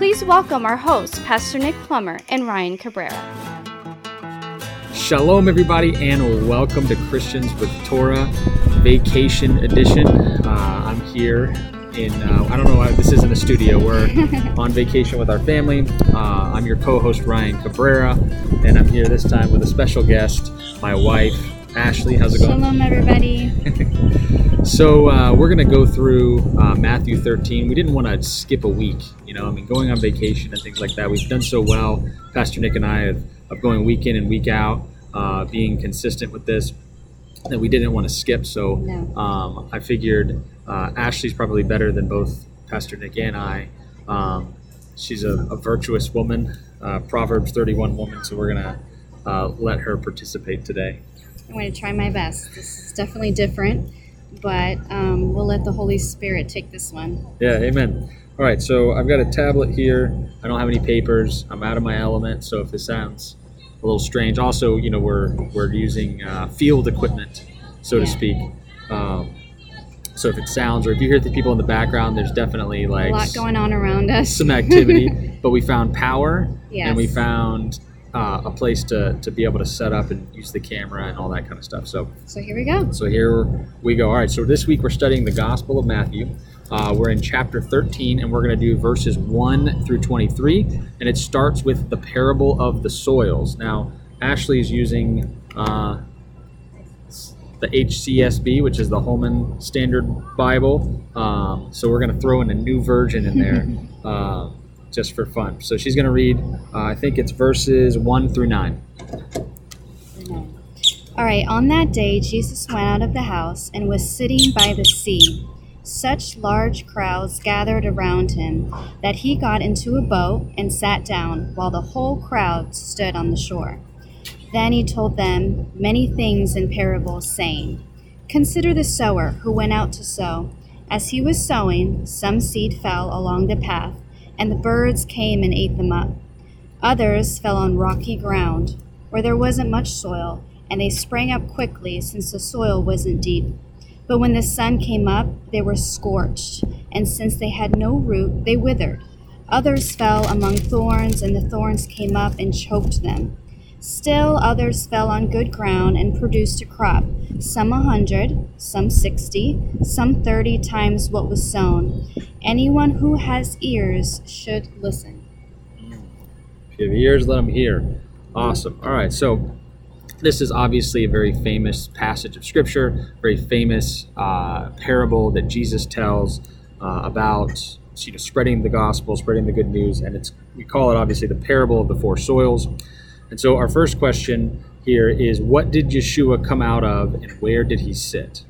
Please welcome our hosts, Pastor Nick Plummer and Ryan Cabrera. Shalom, everybody, and welcome to Christians with Torah Vacation Edition. Uh, I'm here in, uh, I don't know, why this isn't a studio. We're on vacation with our family. Uh, I'm your co host, Ryan Cabrera, and I'm here this time with a special guest, my wife, Ashley. How's it going? Shalom, everybody. So uh, we're going to go through uh, Matthew 13. We didn't want to skip a week, you know. I mean, going on vacation and things like that. We've done so well, Pastor Nick and I, of, of going week in and week out, uh, being consistent with this, that we didn't want to skip. So No. um, I figured uh, Ashley's probably better than both Pastor Nick and I. Um, she's a, a virtuous woman, uh, Proverbs 31 woman. So we're going to uh, let her participate today. I'm going to try my best. This is definitely different, but um, we'll let the Holy Spirit take this one. Yeah, amen. All right, so I've got a tablet here. I don't have any papers. I'm out of my element, so if this sounds a little strange, also, you know, we're we're using uh, field equipment, so to speak. Um, so if it sounds, or if you hear the people in the background, there's definitely like A lot going on around us. some activity. but we found power, Yes. and we found uh, a place to to be able to set up and use the camera and all that kind of stuff. So So here we go. so here we go. All right, so this week we're studying the Gospel of Matthew. Uh, we're in chapter 13, and we're going to do verses 1 through 23, and it starts with the parable of the soils. Now, Ashley is using uh, the HCSB, which is the Holman Standard Bible. Um, so we're going to throw in a new version in there uh, just for fun. So she's going to read, uh, I think it's verses 1 through 9. All right, on that day, Jesus went out of the house and was sitting by the sea. Such large crowds gathered around him that he got into a boat and sat down while the whole crowd stood on the shore. Then he told them many things in parables, saying, Consider the sower who went out to sow. As he was sowing, some seed fell along the path, and the birds came and ate them up. Others fell on rocky ground, where there wasn't much soil, and they sprang up quickly since the soil wasn't deep. But when the sun came up, they were scorched, and since they had no root, they withered. Others fell among thorns, and the thorns came up and choked them. Still others fell on good ground and produced a crop, some a hundred, some sixty, some thirty times what was sown. Anyone who has ears should listen. If you have ears, let them hear. Awesome. All right, so this is obviously a very famous passage of Scripture, very famous uh, parable that Jesus tells uh, about you know spreading the gospel, spreading the good news, and it's we call it obviously the parable of the four soils. And so our first question here is, what did Yeshua come out of, and where did he sit?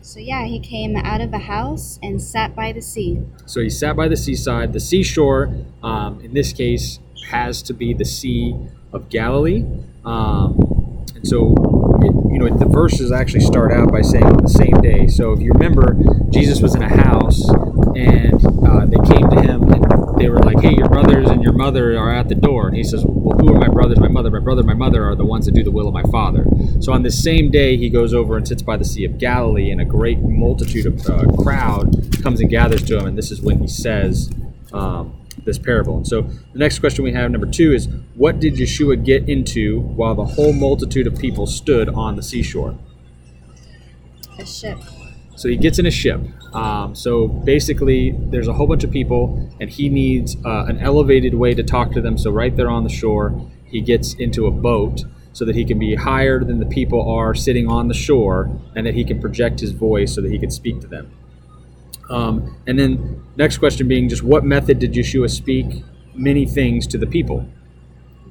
So, yeah, he came out of a house and sat by the sea. So he sat by the seaside. The seashore, um, in this case, has to be the Sea of Galilee. Um, and so, it, you know, the verses actually start out by saying on the same day. So if you remember, Jesus was in a house and uh, they came to him they were like, hey, your brothers and your mother are at the door. And he says, well, who are my brothers, my mother? My brother, my mother are the ones that do the will of my father. So on this same day, he goes over and sits by the Sea of Galilee, and a great multitude of uh, crowd comes and gathers to him. And this is when he says um, this parable. And so the next question we have, number two, is what did Yeshua get into while the whole multitude of people stood on the seashore? A ship. So he gets in a ship. Um, so basically, there's a whole bunch of people, and he needs uh, an elevated way to talk to them. So right there on the shore, he gets into a boat so that he can be higher than the people are sitting on the shore, and that he can project his voice so that he can speak to them. Um, and then next question being just what method did Yeshua speak many things to the people?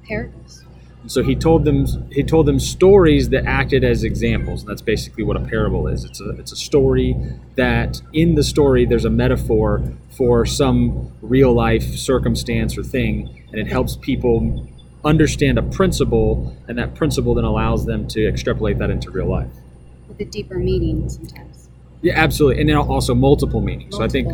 Parables. So he told them he told them stories that acted as examples. And that's basically what a parable is. It's a it's a story that in the story there's a metaphor for some real life circumstance or thing, and it helps people understand a principle, and that principle then allows them to extrapolate that into real life. With a deeper meaning sometimes. Yeah, absolutely, and then also multiple meanings. So I think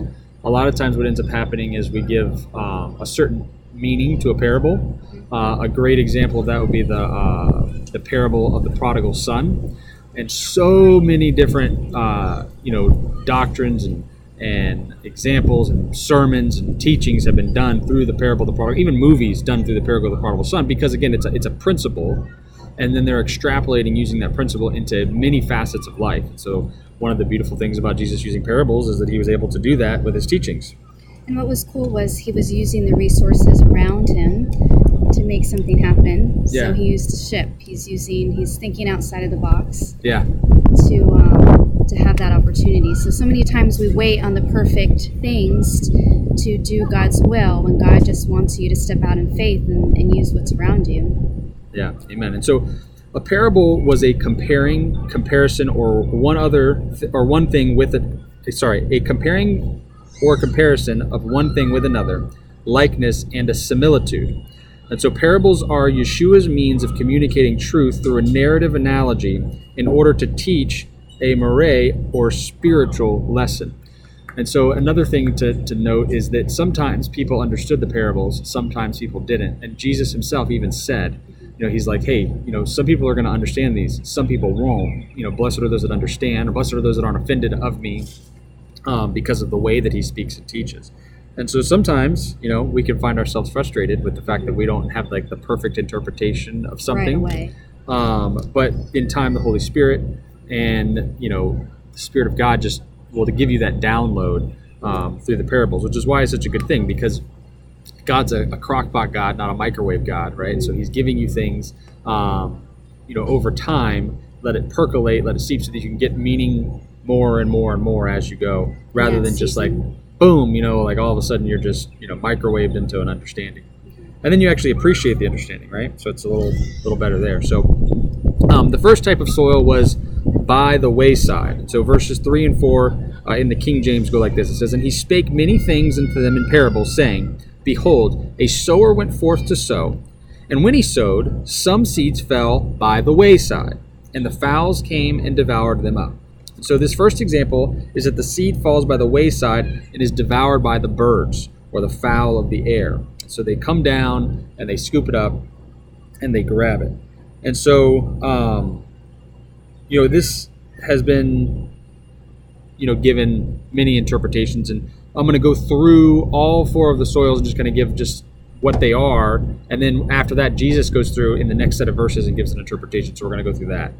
a lot of times what ends up happening is we give um, a certain meaning to a parable. Uh, a great example of that would be the uh, the parable of the prodigal son, and so many different uh, you know doctrines and and examples and sermons and teachings have been done through the parable of the prodigal, even movies done through the parable of the prodigal son, because again, it's a, it's a principle, and then they're extrapolating using that principle into many facets of life. And so, one of the beautiful things about Jesus using parables is that he was able to do that with his teachings. And what was cool was he was using the resources around him make something happen. Yeah. So he used a ship. He's using. He's thinking outside of the box Yeah, to um, to have that opportunity. So so many times we wait on the perfect things to do God's will when God just wants you to step out in faith and, and use what's around you. yeah, amen. And so, a parable was a comparing comparison or one other th- or one thing with a sorry a comparing or comparison of one thing with another, likeness and a similitude. And so parables are Yeshua's means of communicating truth through a narrative analogy in order to teach a moray or spiritual lesson. And so another thing to, to note is that sometimes people understood the parables, sometimes people didn't. And Jesus himself even said, you know, he's like, hey, you know, some people are going to understand these, some people won't. You know, blessed are those that understand, or blessed are those that aren't offended of me um, because of the way that he speaks and teaches. And so sometimes, you know, we can find ourselves frustrated with the fact that we don't have like the perfect interpretation of something. right. Um, but in time, the Holy Spirit and you know the Spirit of God just will to give you that download um, through the parables, which is why it's such a good thing because God's a, a crockpot God, not a microwave God, right? So He's giving you things, um, you know, over time. Let it percolate, let it seep, so that you can get meaning more and more and more as you go, rather Yeah, than just like. Boom, you know, like all of a sudden you're just you know microwaved into an understanding, and then you actually appreciate the understanding, right? So it's a little little better there. So um, the first type of soil was by the wayside. So verses 3 and 4 uh, in the King James go like this It says, And he spake many things unto them in parables, saying, Behold, a sower went forth to sow. And when he sowed, some seeds fell by the wayside, and the fowls came and devoured them up. So this first example is that the seed falls by the wayside and is devoured by the birds or the fowl of the air. So they come down and they scoop it up and they grab it. And so, um, you know, this has been, you know, given many interpretations, and I'm going to go through all four of the soils and just kind of give just what they are, and then after that, Jesus goes through in the next set of verses and gives an interpretation. So we're going to go through that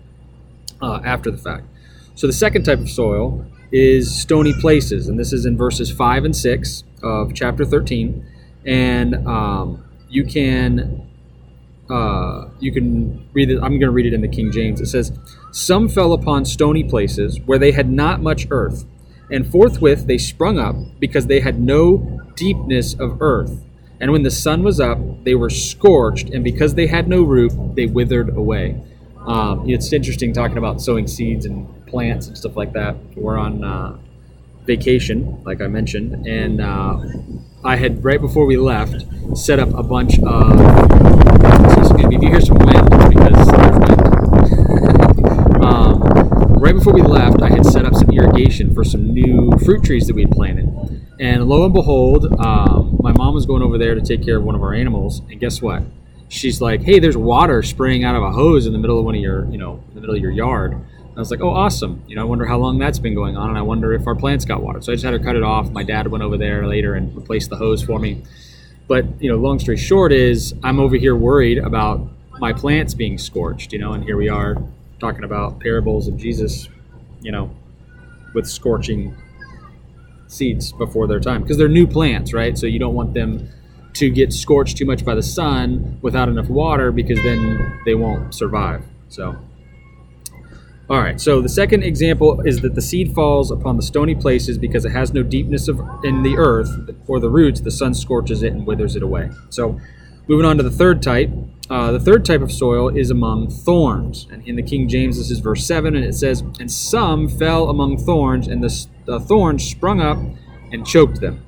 uh, after the fact. So the second type of soil is stony places, and this is in verses five and six of chapter 13, and um, you can uh, you can read it. I'm going to read it in the King James. It says, Some fell upon stony places where they had not much earth, and forthwith they sprung up because they had no deepness of earth. And when the sun was up, they were scorched, and because they had no root, they withered away. Um, it's interesting talking about sowing seeds and plants and stuff like that. We're on uh, vacation, like I mentioned, and uh, I had right before we left set up a bunch of. Excuse me, if you hear some wind, because there's wind. um, right before we left, I had set up some irrigation for some new fruit trees that we had planted. And lo and behold, um, my mom was going over there to take care of one of our animals, and guess what? She's like, "Hey, there's water spraying out of a hose in the middle of one of your, you know, in the middle of your yard." And I was like, "Oh, awesome! You know, I wonder how long that's been going on, and I wonder if our plants got water." So I just had her cut it off. My dad went over there later and replaced the hose for me. But you know, long story short is I'm over here worried about my plants being scorched. You know, and here we are talking about parables of Jesus. You know, with scorching seeds before their time because they're new plants, right? So you don't want them to get scorched too much by the sun without enough water because then they won't survive. So, all right. So the second example is that the seed falls upon the stony places because it has no deepness of in the earth or the roots. The sun scorches it and withers it away. So, moving on to the third type. Uh, the third type of soil is among thorns, and in the King James, this is verse seven, and it says, "And some fell among thorns, and the, the thorns sprung up and choked them."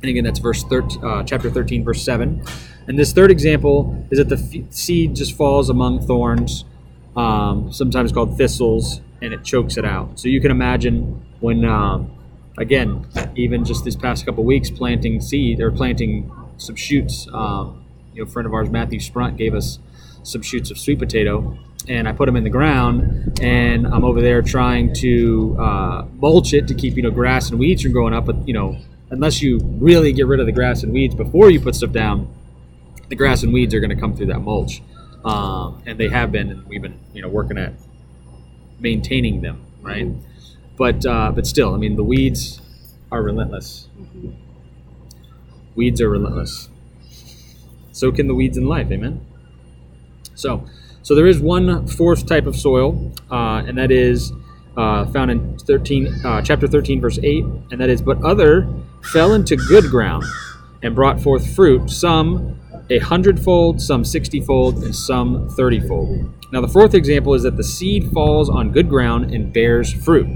And again, that's verse 13, uh, chapter 13, verse 7. And this third example is that the f- seed just falls among thorns, um, sometimes called thistles, and it chokes it out. So you can imagine when, um, again, even just this past couple weeks, planting seed or planting some shoots. Um, you know, a friend of ours, Matthew Sprunt, gave us some shoots of sweet potato, and I put them in the ground, and I'm over there trying to uh, mulch it to keep you know grass and weeds from growing up. But you know, unless you really get rid of the grass and weeds before you put stuff down, the grass and weeds are going to come through that mulch, um, and they have been, and we've been you know working at maintaining them, right? But uh, but still, I mean, the weeds are relentless. Mhm. Weeds are relentless. So can the weeds in life, amen. So, so there is one fourth type of soil, uh, and that is uh, found in 13, uh, chapter 13, verse 8, and that is, but other fell into good ground and brought forth fruit, some a hundredfold, some sixtyfold, and some thirtyfold. Now, the fourth example is that the seed falls on good ground and bears fruit.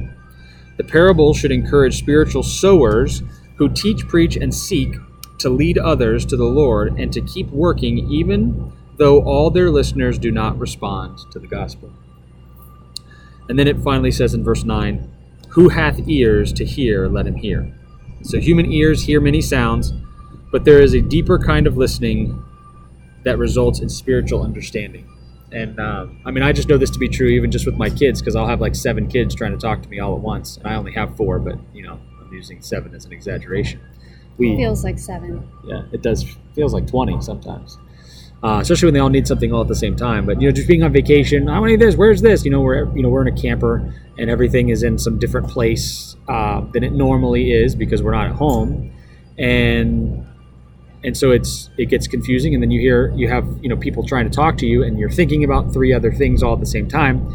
The parable should encourage spiritual sowers who teach, preach, and seek to lead others to the Lord and to keep working even though all their listeners do not respond to the gospel. And then it finally says in verse 9, Who hath ears to hear, let him hear. So human ears hear many sounds, but there is a deeper kind of listening that results in spiritual understanding. And um, I mean, I just know this to be true even just with my kids because I'll have like seven kids trying to talk to me all at once, and I only have four, but you know, I'm using seven as an exaggeration. We, Feels like seven. yeah, it does feels like 20 sometimes. Uh, especially when they all need something all at the same time. But you know, just being on vacation, I want to this. Where's this? You know, we're you know we're in a camper and everything is in some different place uh, than it normally is because we're not at home, and and so it's it gets confusing. And then you hear you have you know people trying to talk to you, and you're thinking about three other things all at the same time.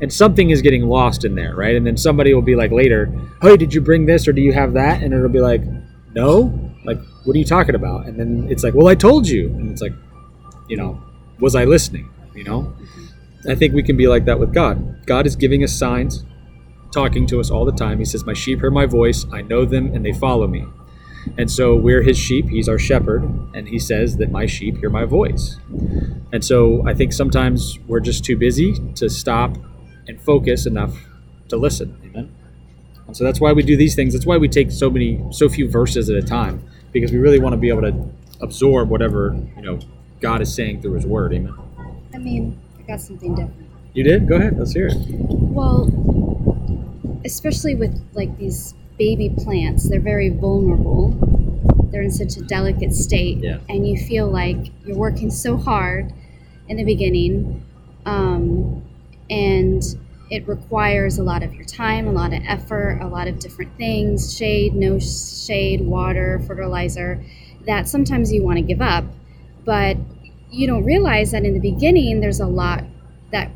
And something is getting lost in there, right? And then somebody will be like later, "Hey, did you bring this or do you have that?" And it'll be like, "No, like what are you talking about?" And then it's like, "Well, I told you," and it's like, you know, was I listening? You know, mm-hmm. I think we can be like that with God. God is giving us signs, talking to us all the time. He says, My sheep hear my voice, I know them, and they follow me. And so we're his sheep, he's our shepherd, and he says that my sheep hear my voice. And so I think sometimes we're just too busy to stop and focus enough to listen. Amen. And so that's why we do these things. That's why we take so many, so few verses at a time, because we really want to be able to absorb whatever, you know, God is saying through his word. Amen. I mean, I got something different. You did? Go ahead. Let's hear it. Well, especially with like these baby plants, they're very vulnerable. They're in such a delicate state, Yeah. and you feel like you're working so hard in the beginning, um, and it requires a lot of your time, a lot of effort, a lot of different things shade, no shade, water, fertilizer that sometimes you want to give up, but you don't realize that in the beginning there's a lot that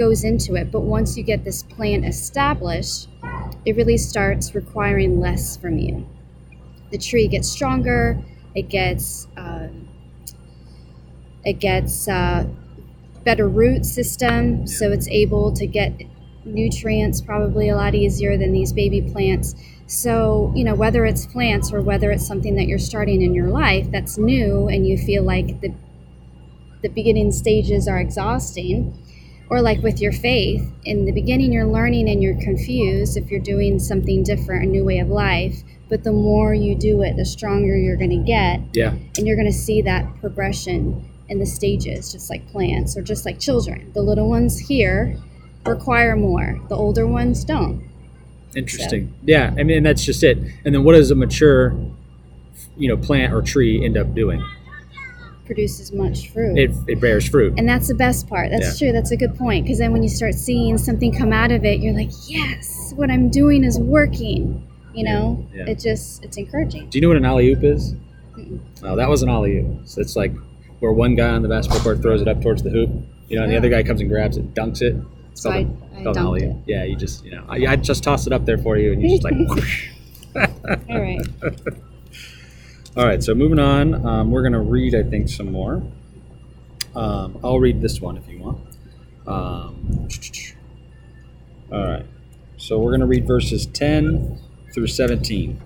goes into it. But once you get this plant established, it really starts requiring less from you. The tree gets stronger. It gets um, it gets uh, better root system, so it's able to get nutrients probably a lot easier than these baby plants. So, you know, whether it's plants or whether it's something that you're starting in your life that's new and you feel like the the beginning stages are exhausting, or like with your faith, in the beginning you're learning and you're confused if you're doing something different, a new way of life, but the more you do it, the stronger you're going to get Yeah. and you're going to see that progression in the stages just like plants or just like children. The little ones here require more. The older ones don't. Interesting. Yeah. I mean, that's just it. And then what does a mature, you know, plant or tree end up doing? Produces much fruit. It, it bears fruit. And that's the best part. That's true. That's a good point. Because then when you start seeing something come out of it, you're like, yes, what I'm doing is working. You know, Yeah. it just, it's encouraging. Do you know what an alley oop is? Mm-mm. Oh, that was an alley oop. So it's like where one guy on the basketball court throws it up towards the hoop, you know, and the other guy comes and grabs it, dunks it. It's So called, I, dunked alley it. Yeah, you just, you know, I, I just tossed it up there for you, and you just like. All right. All right, so moving on, um, we're going to read, I think, some more. Um, I'll read this one if you want. Um, all right, so we're going to read verses 10 through 17.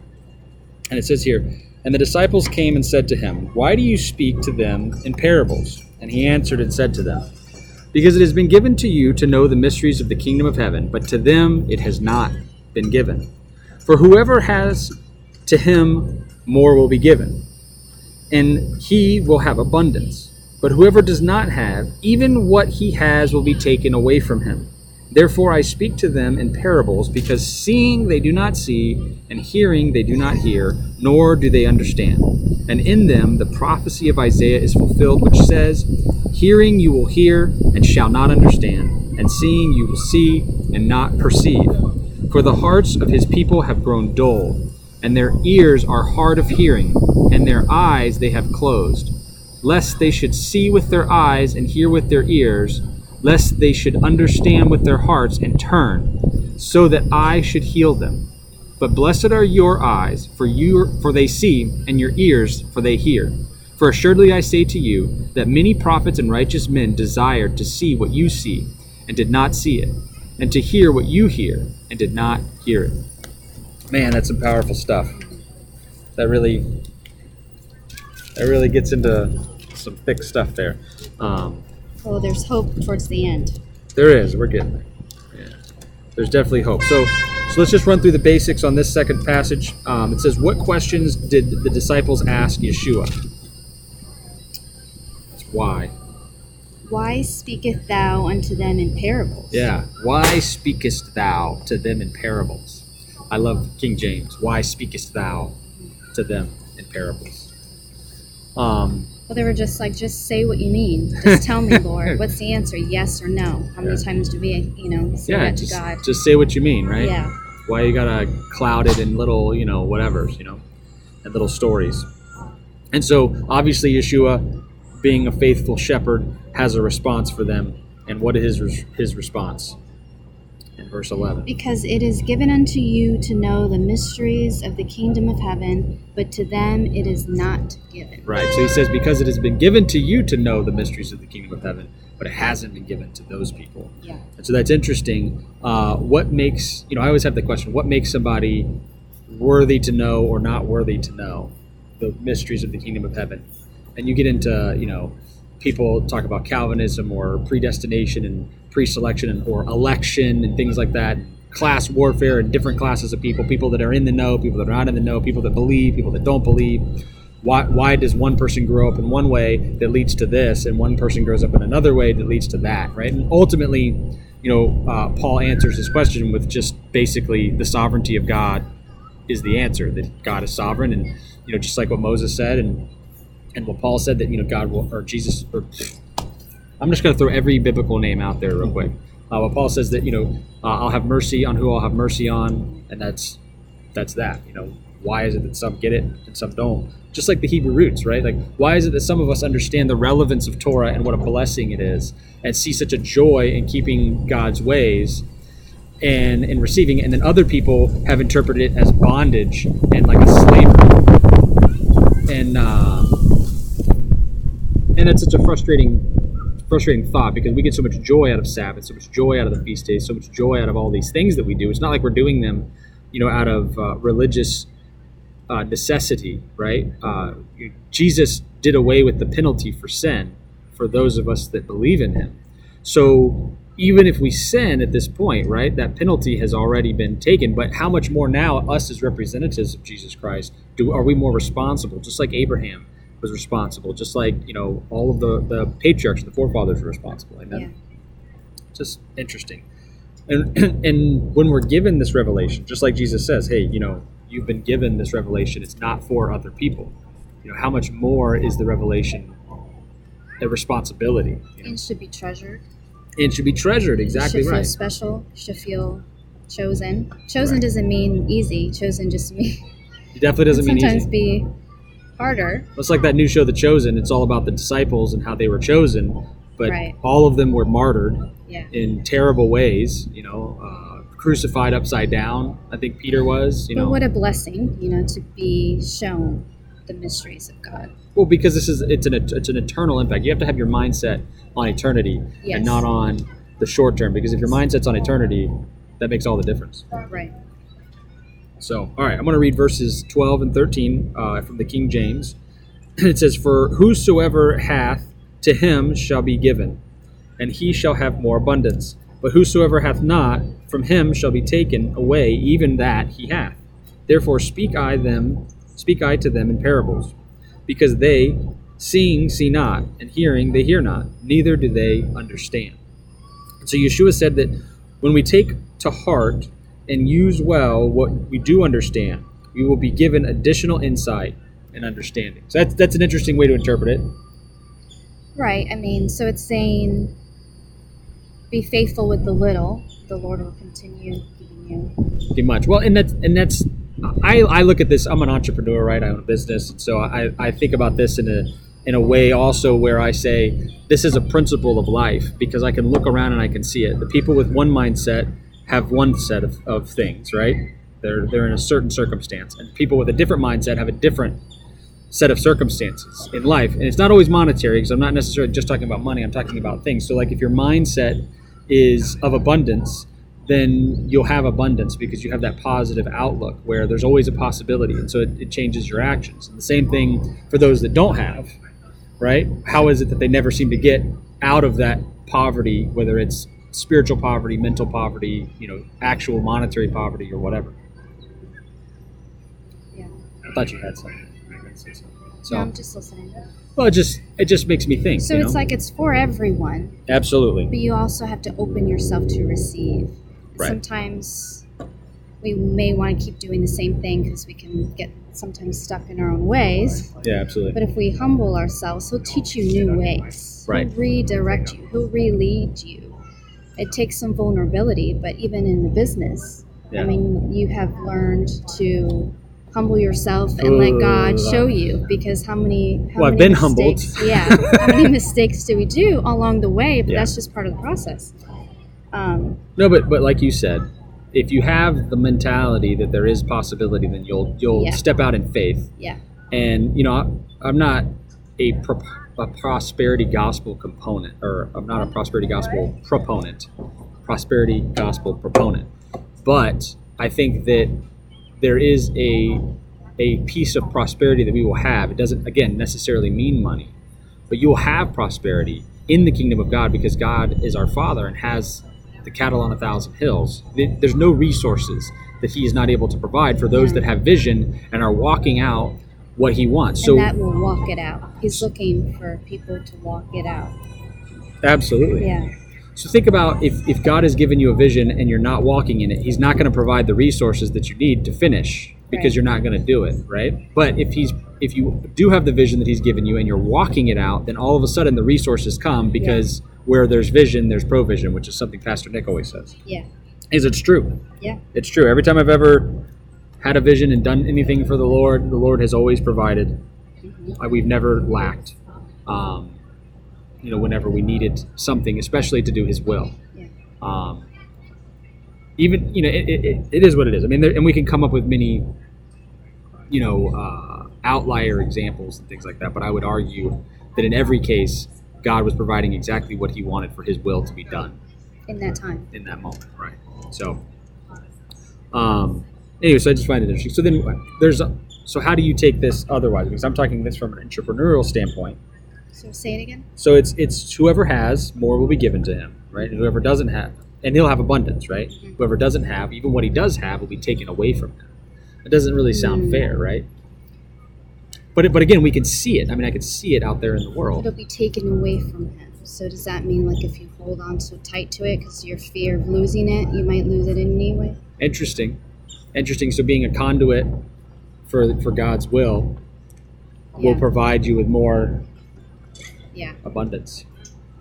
And it says here And the disciples came and said to him, Why do you speak to them in parables? And he answered and said to them, Because it has been given to you to know the mysteries of the kingdom of heaven, but to them it has not been given. For whoever has, to him more will be given, and he will have abundance. But whoever does not have, even what he has will be taken away from him. Therefore I speak to them in parables, because seeing they do not see, and hearing they do not hear, nor do they understand. And in them the prophecy of Isaiah is fulfilled, which says, Hearing you will hear, and shall not understand, and seeing you will see, and not perceive. For the hearts of his people have grown dull, and their ears are hard of hearing, and their eyes they have closed, lest they should see with their eyes and hear with their ears lest they should understand with their hearts and turn, so that I should heal them. But blessed are your eyes, for you for they see, and your ears, for they hear. For assuredly I say to you that many prophets and righteous men desired to see what you see, and did not see it, and to hear what you hear, and did not hear it. Man, that's some powerful stuff. That really, that really gets into some thick stuff there. Um, Oh, there's hope towards the end. There is. We're getting there. Yeah. There's definitely hope. So, so let's just run through the basics on this second passage. Um, it says, "What questions did the disciples ask Yeshua?" It's why. Why speakest thou unto them in parables? Yeah. Why speakest thou to them in parables? I love King James. Why speakest thou to them in parables? Um, Well, they were just like, just say what you mean. Just tell me, Lord. What's the answer? Yes or no? How many Yeah. times do we, you know, say yeah. that to Just, God? just say what you mean, right? Yeah. why you gotta cloud it in little, you know, whatevers, you know, and little stories. And so obviously Yeshua, being a faithful shepherd, has a response for them. And what is his his response? In verse eleven. Because it is given unto you to know the mysteries of the kingdom of heaven, but to them it is not given. Right. So he says, because it has been given to you to know the mysteries of the kingdom of heaven, but it hasn't been given to those people. Yeah. And so that's interesting. Uh, what makes you know? I always have the question: What makes somebody worthy to know or not worthy to know the mysteries of the kingdom of heaven? And you get into you know, people talk about Calvinism or predestination and pre-selection and, or election and things like that. Class warfare and different classes of people: people that are in the know, people that are not in the know, people that believe, people that don't believe. Why, why does one person grow up in one way that leads to this, and one person grows up in another way that leads to that, right? And ultimately, you know, uh, Paul answers this question with just basically the sovereignty of God is the answer that God is sovereign, and you know, just like what Moses said, and and what Paul said that you know God will or Jesus or I'm just going to throw every biblical name out there real quick. Uh, Paul says that you know uh, I'll have mercy on who I'll have mercy on, and that's that's that. You know, why is it that some get it and some don't? Just like the Hebrew roots, right? Like, why is it that some of us understand the relevance of Torah and what a blessing it is, and see such a joy in keeping God's ways, and in receiving it, and then other people have interpreted it as bondage and like a slavery, and uh, and it's such a frustrating frustrating thought because we get so much joy out of Sabbath, so much joy out of the feast days, so much joy out of all these things that we do. It's not like we're doing them, you know, out of uh, religious uh, necessity, right? Uh, Jesus did away with the penalty for sin for those of us that believe in Him. So even if we sin at this point, right, that penalty has already been taken. But how much more now, us as representatives of Jesus Christ, do are we more responsible? Just like Abraham was responsible, just like you know all of the the patriarchs, the forefathers were responsible. Amen. Yeah. Just interesting. And and when we're given this revelation, just like Jesus says, hey, you know, you've been given this revelation. It's not for other people. You know, how much more is the revelation a responsibility? You know? It should be treasured. and should be treasured. Exactly should feel right. special. Should feel chosen. Chosen Right. doesn't mean easy. Chosen just means It definitely doesn't mean sometimes easy. be harder. It's like that new show, The Chosen. It's all about the disciples and how they were chosen, but Right. all of them were martyred Yeah. in terrible ways. You know, uh, crucified upside down. I think Peter was. You but know, what a blessing, you know, to be shown the mysteries of God. well, because this is it's an it's an eternal impact. You have to have your mindset on eternity Yes. and not on the short term. Because if your mindset's on eternity, that makes all the difference. Right. So, all right, I'm going to read verses 12 and 13 uh, from the King James. It says, For whosoever hath, to him shall be given, and he shall have more abundance. But whosoever hath not, from him shall be taken away even that he hath. Therefore speak I them, speak I to them in parables, because they, seeing, see not, and hearing, they hear not, neither do they understand. So Yeshua said that when we take to heart and use well what we do understand, we will be given additional insight and understanding. So that's that's an interesting way to interpret it. Right. I mean, so it's saying, be faithful with the little. The Lord will continue giving you. Pretty much. Well, and that's and that's I, I look at this. I'm an entrepreneur, right? I own a business, and so I, I think about this in a in a way also where I say this is a principle of life because I can look around and I can see it. The people with one mindset have one set of, of things, right? They're they're in a certain circumstance, and people with a different mindset have a different set of circumstances in life. And it's not always monetary because I'm not necessarily just talking about money. I'm talking about things. So like if your mindset is of abundance, then you'll have abundance because you have that positive outlook where there's always a possibility. And so it, it changes your actions. And the same thing for those that don't have, right? How is it that they never seem to get out of that poverty, whether it's spiritual poverty, mental poverty, you know, actual monetary poverty or whatever? Yeah. I thought you had something. So, No, I'm just listening. well, it just it just makes me think. So it's know? like it's for everyone, absolutely but you also have to open yourself to receive. Right. Sometimes we may want to keep doing the same thing because we can get sometimes stuck in our own ways. yeah, absolutely. But if we humble ourselves, He'll teach you new ways. Right. He'll redirect you. He'll re-lead you. It takes some vulnerability, but even in the business, Yeah. I mean, you have learned to humble yourself and let God show you. Because how many? How Well, I've many been humbled. yeah. How many mistakes do we do along the way? But Yeah. that's just part of the process. Um, No, but but like you said, if you have the mentality that there is possibility, then you'll you'll Yeah. step out in faith. Yeah. And you know, I, I'm not a, pro, a prosperity gospel component, or I'm not a prosperity gospel proponent, prosperity gospel proponent. But I think that there is a a piece of prosperity that we will have. It doesn't again necessarily mean money, but you will have prosperity in the kingdom of God because God is our Father and has the cattle on a thousand hills. There's no resources that He is not able to provide for those that have vision and are walking out what He wants. and So that will walk it out. He's looking for people to walk it out. absolutely. Yeah. So think about if, if God has given you a vision and you're not walking in it, He's not going to provide the resources that you need to finish because Right. you're not going to do it, right? But if He's if you do have the vision that He's given you and you're walking it out, then all of a sudden the resources come because where there's vision, there's provision, which is something Pastor Nick always says. Yeah. Is it's true. Yeah. It's true. Every time I've ever had a vision and done anything for the Lord, the Lord has always provided. Uh, We've never lacked. Um, you know, whenever we needed something, especially to do His will. Um, even you know, it, it, it- it is what it is. I mean, there, and we can come up with many, you know, uh, outlier examples and things like that. But I would argue that in every case, God was providing exactly what He wanted for His will to be done In that time. in that moment, right? So, um, anyway, so I just find it interesting. So then, there's so how do you take this otherwise? Because I'm talking this from an entrepreneurial standpoint. So say it again. So it's it's whoever has more will be given to him, right? And whoever doesn't have, and he'll have abundance, right? Mhm. Whoever doesn't have, even what he does have, will be taken away from him. It doesn't really sound Mm. fair, right? But it, but again, we can see it. I mean, I can see it out there in the world. It'll be taken away from him. So does that mean like if you hold on so tight to it because your fear of losing it, you might lose it anyway? Interesting, interesting. So being a conduit for for God's will will provide you with more Yeah. abundance.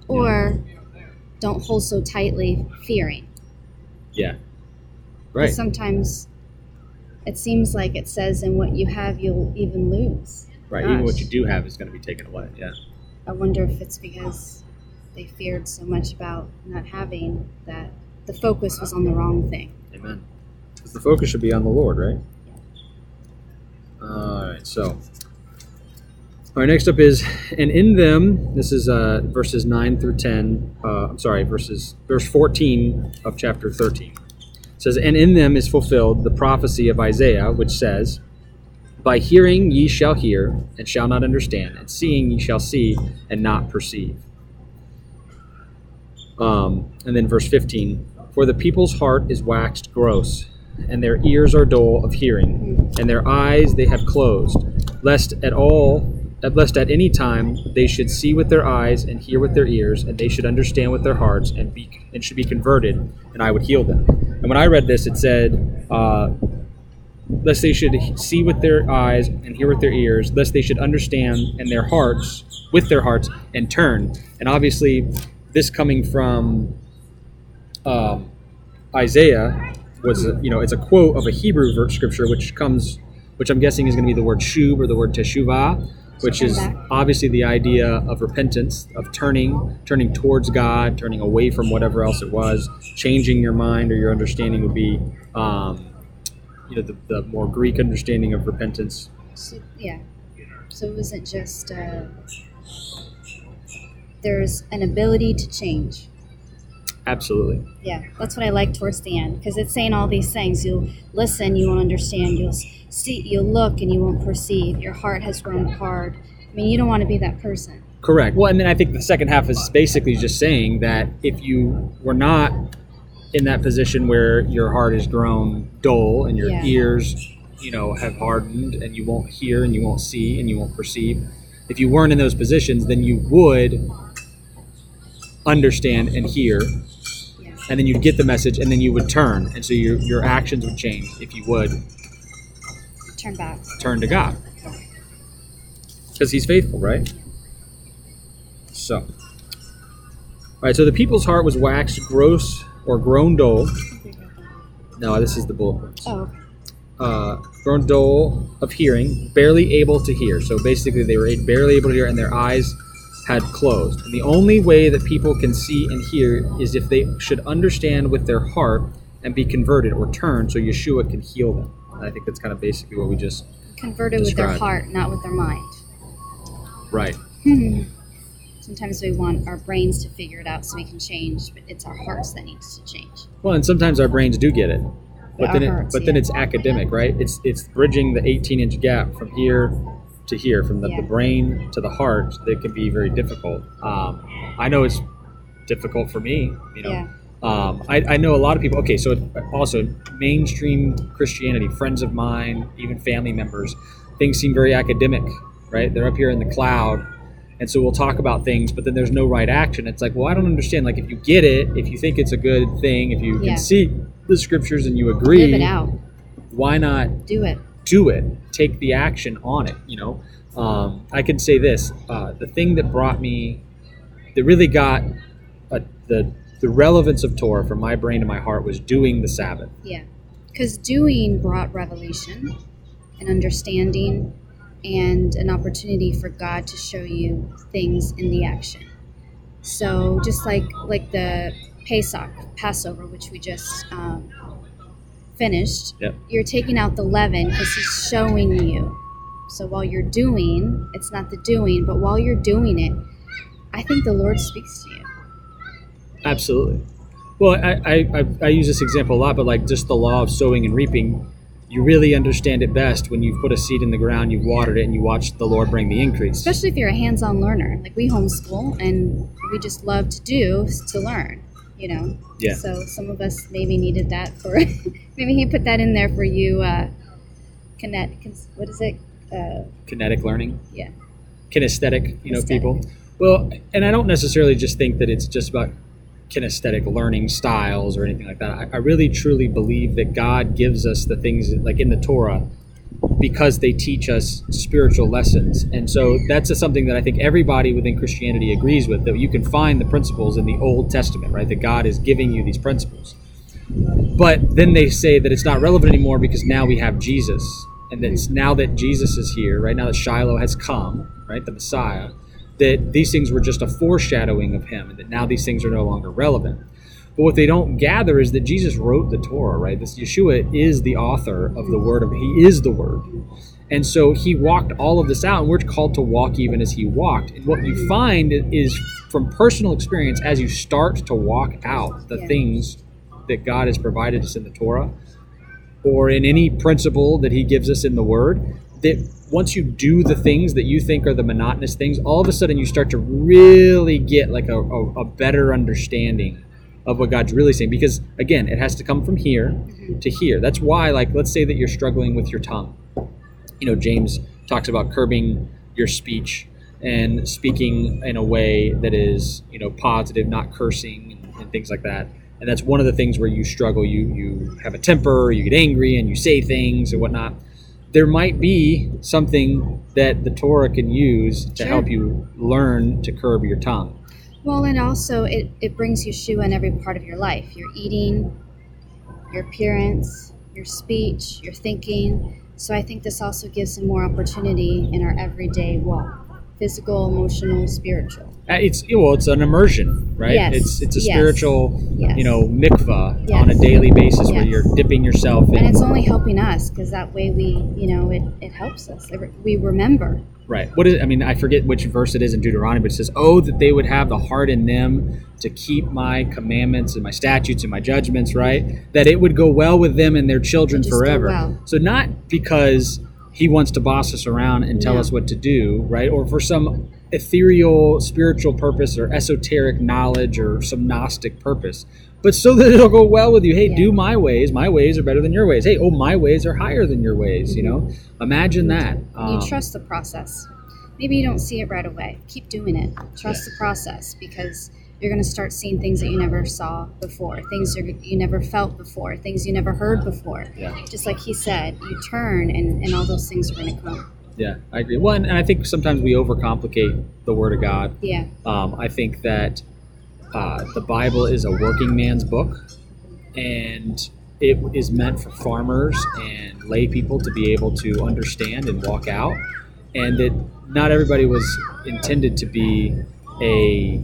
Or don't hold so tightly, fearing. Yeah. Right. Sometimes it seems like it says, "In what you have, you'll even lose." Right. Even what you do have is going to be taken away. Yeah. I wonder if it's because they feared so much about not having that the focus was on the wrong thing. Amen. Because the focus should be on the Lord, right? All right. So, all right. Next up is, and in them, this is uh, verses nine through ten. Uh, I'm sorry, verses verse fourteen of chapter thirteen. It says, And in them is fulfilled the prophecy of Isaiah, which says, By hearing ye shall hear, and shall not understand, and seeing ye shall see, and not perceive. Um, and then verse 15 For the people's heart is waxed gross, and their ears are dull of hearing, and their eyes they have closed, lest at all lest at any time they should see with their eyes and hear with their ears, and they should understand with their hearts and be and should be converted, and I would heal them. And when I read this, it said, uh, lest they should see with their eyes and hear with their ears, lest they should understand in their hearts with their hearts and turn. And obviously, this coming from um, Isaiah was you know it's a quote of a Hebrew verse scripture which comes which I'm guessing is going to be the word shub or the word teshuvah which is obviously the idea of repentance, of turning, turning towards God, turning away from whatever else it was, changing your mind or your understanding would be, um, you know, the, the, more Greek understanding of repentance. So, yeah. So it wasn't just uh, there's an ability to change. Absolutely. Yeah, that's what I like towards the end because it's saying all these things. You'll listen, you won't understand. You'll see, you'll look, and you won't perceive. Your heart has grown hard. I mean, you don't want to be that person. Correct. Well, and then I think the second half is basically just saying that if you were not in that position where your heart has grown dull and your yeah. ears, you know, have hardened and you won't hear and you won't see and you won't perceive, if you weren't in those positions, then you would understand and hear and then you'd get the message, and then you would turn, and so your your actions would change if you would turn back, turn to God, because He's faithful, right? So, all right. So the people's heart was waxed gross or grown dull. No, this is the bullet points. Oh. Uh, grown dull of hearing, barely able to hear. So basically, they were barely able to hear, and their eyes had closed. And the only way that people can see and hear is if they should understand with their heart and be converted or turned so Yeshua can heal them. And I think that's kind of basically what we just converted described. with their heart, not with their mind. Right. sometimes we want our brains to figure it out so we can change, but it's our hearts that needs to change. Well, and sometimes our brains do get it. But, but then, it, but yeah. then it's academic, right? It's it's bridging the 18 inch gap from here to here from the, yeah. the brain to the heart that can be very difficult. Um, I know it's difficult for me, you know. Yeah. Um, I, I, know a lot of people. Okay, so also mainstream Christianity, friends of mine, even family members, things seem very academic, right? They're up here in the cloud, and so we'll talk about things, but then there's no right action. It's like, well, I don't understand. Like, if you get it, if you think it's a good thing, if you yeah. can see the scriptures and you agree, live it out. Why not do it? Do it, take the action on it. You know, um, I can say this: uh, the thing that brought me, that really got a, the the relevance of Torah from my brain to my heart was doing the Sabbath. Yeah, because doing brought revelation and understanding and an opportunity for God to show you things in the action. So just like like the Pesach Passover, which we just um, finished, yep. you're taking out the leaven because he's showing you. So while you're doing, it's not the doing, but while you're doing it, I think the Lord speaks to you. Absolutely. Well, I, I, I use this example a lot, but like just the law of sowing and reaping, you really understand it best when you've put a seed in the ground, you've watered it, and you watch the Lord bring the increase. Especially if you're a hands on learner. Like we homeschool and we just love to do to learn you know. Yeah. So some of us maybe needed that for maybe he put that in there for you. Uh, kinetic, what is it? Uh, Kinetic learning. Yeah. Kinesthetic, you know, people. Well, and I don't necessarily just think that it's just about kinesthetic learning styles or anything like that. I, I really truly believe that God gives us the things like in the Torah because they teach us spiritual lessons. And so that's something that I think everybody within Christianity agrees with that you can find the principles in the Old Testament, right? That God is giving you these principles. But then they say that it's not relevant anymore because now we have Jesus. And that now that Jesus is here, right now that Shiloh has come, right, the Messiah, that these things were just a foreshadowing of him and that now these things are no longer relevant. But what they don't gather is that Jesus wrote the Torah, right? This Yeshua is the author of the Word of He is the Word. And so he walked all of this out, and we're called to walk even as he walked. And what you find is from personal experience, as you start to walk out the yeah. things that God has provided us in the Torah or in any principle that He gives us in the Word, that once you do the things that you think are the monotonous things, all of a sudden you start to really get like a, a, a better understanding of what God's really saying. Because again, it has to come from here to here. That's why, like, let's say that you're struggling with your tongue. You know, James talks about curbing your speech and speaking in a way that is, you know, positive, not cursing and, and things like that. And that's one of the things where you struggle. You you have a temper, you get angry, and you say things and whatnot. There might be something that the Torah can use to Sure. help you learn to curb your tongue. Well, and also it, it brings Yeshua in every part of your life your eating, your appearance, your speech, your thinking. So I think this also gives him more opportunity in our everyday walk physical, emotional, spiritual. Uh, It's well, it's an immersion, right? Yes. It's it's a Yes. spiritual, Yes. you know, mikvah Yes. on a daily basis where you're dipping yourself in. And it's only helping us because that way we, you know, it, it helps us. We remember. Right. What is? I mean, I forget which verse it is in Deuteronomy, but it says, "Oh, that they would have the heart in them to keep my commandments and my statutes and my judgments, right? That it would go well with them and their children forever." well. So not because he wants to boss us around and tell No. us what to do, right? Or for some ethereal spiritual purpose or esoteric knowledge or some gnostic purpose. But so that it'll go well with you. Hey, Yeah. do my ways. My ways are better than your ways. Hey, oh, my ways are higher than your ways. You know, imagine that. you Um, trust the process. Maybe you don't see it right away. Keep doing it. Trust the process because you're going to start seeing things that you never saw before, things you you never felt before, things you never heard before. Yeah. Just like he said, you turn and, and all those things are going to come. Yeah, I agree. One, and I think sometimes we overcomplicate the Word of God. Yeah. Um, I think that uh, the Bible is a working man's book, and it is meant for farmers and lay people to be able to understand and walk out, and that not everybody was intended to be a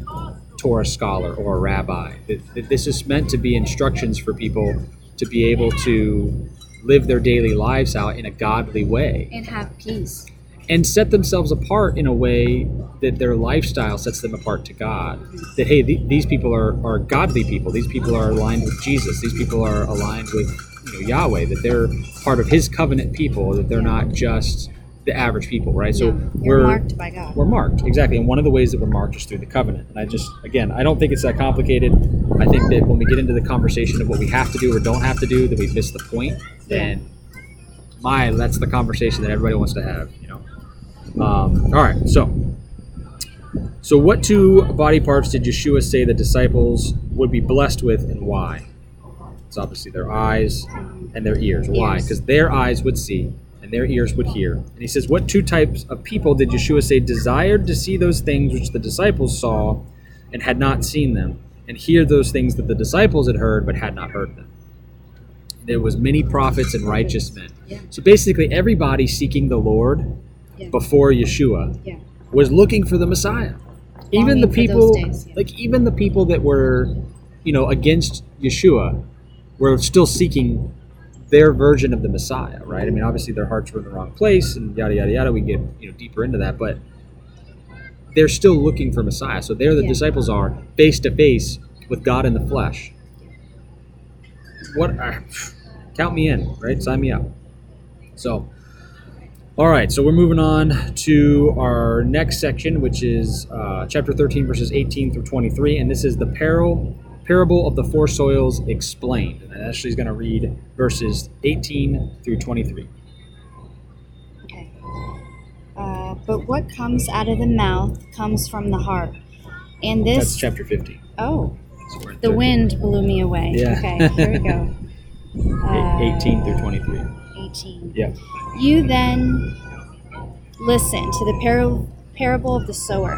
Torah scholar or a rabbi. This is meant to be instructions for people to be able to live their daily lives out in a godly way And have peace. and set themselves apart in a way that their lifestyle sets them apart to God. That hey, th- these people are, are godly people. These people are aligned with Jesus. These people are aligned with you know, Yahweh. That they're part of His covenant people. That they're not just the average people, right? So we're marked by God. we're marked exactly, and one of the ways that we're marked is through the covenant. And I just again, I don't think it's that complicated. I think that when we get into the conversation of what we have to do or don't have to do, that we miss the point. And my, that's the conversation that everybody wants to have, you know. Um, all right, so so what two body parts did Yeshua say the disciples would be blessed with, and why? It's obviously their eyes and their ears. Why? Because their eyes would see and their ears would hear. And he says, What two types of people did Yeshua say desired to see those things which the disciples saw and had not seen them, and hear those things that the disciples had heard but had not heard them? There was many prophets and righteous men. Yeah. So basically, everybody seeking the Lord Yeah. before Yeshua Yeah. was looking for the Messiah. Even the Longing people, days, like even the people that were, you know, against Yeshua, were still seeking their version of the Messiah, right? I mean, obviously their hearts were in the wrong place, and yada yada yada. We get you know deeper into that, but they're still looking for Messiah. So there, the Yeah. disciples are face to face with God in the flesh. What? Uh, count me in, right? Sign me up. So, all right, so we're moving on to our next section, which is uh, chapter 13, verses 18 through 23. And this is the parable, parable of the four soils explained. And Ashley's going to read verses 18 through 23. Okay. Uh, but what comes out of the mouth comes from the heart. And this. That's chapter 15. oh, So the 13. wind blew me away. Yeah. Okay, here we go. Uh, 18 through 23. 18. Yeah. You then listen to the par- parable of the sower.